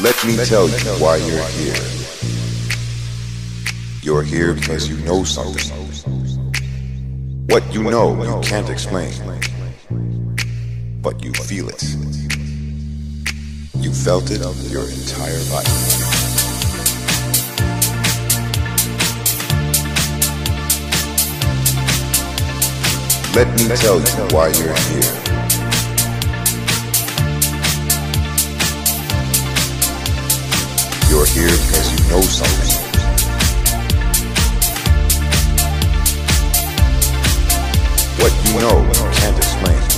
Let me tell you why you're here. You're here because you know something. What you know, you can't explain. But you feel it. You felt it your entire life. Let me tell you why you're here. Here because you know something. What you know, you can't explain.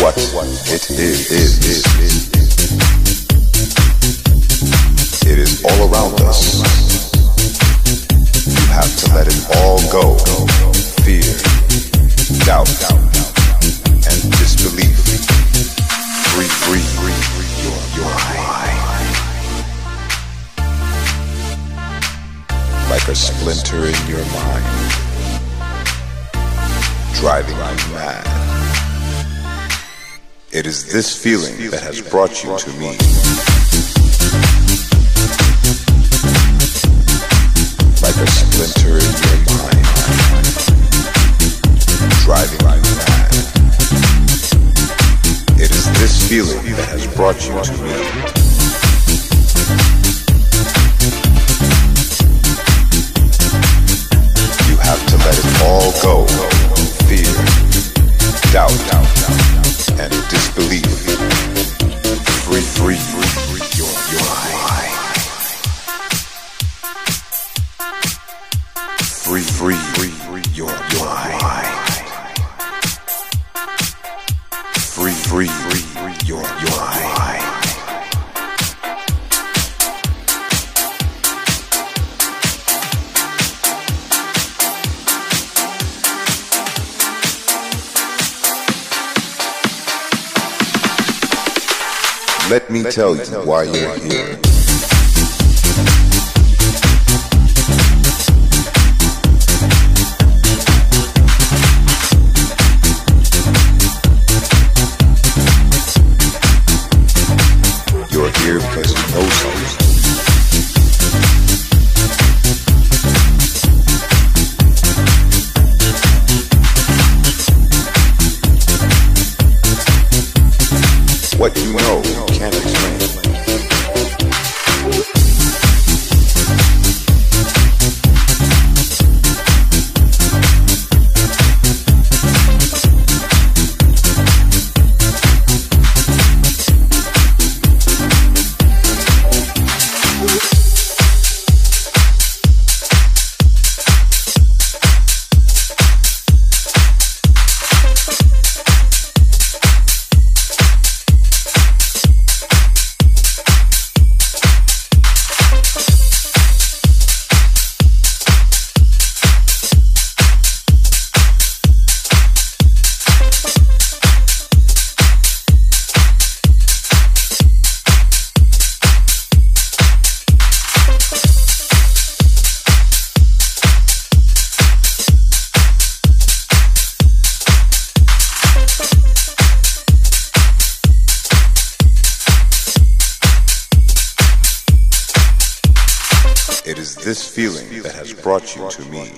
what it is? It is all around us. You have to let it all go. Fear, doubt, and disbelief. Free, free, free, your, your mind. Like a splinter in your mind driving you mad. It is this feeling that has brought you to me. Like a splinter in your mind, driving you mad. It is this feeling that has brought you to me. Free, free, your, your mind. Free, free, free, free your, your mind. Let me tell you why you're here. Is this feeling that has brought you to me.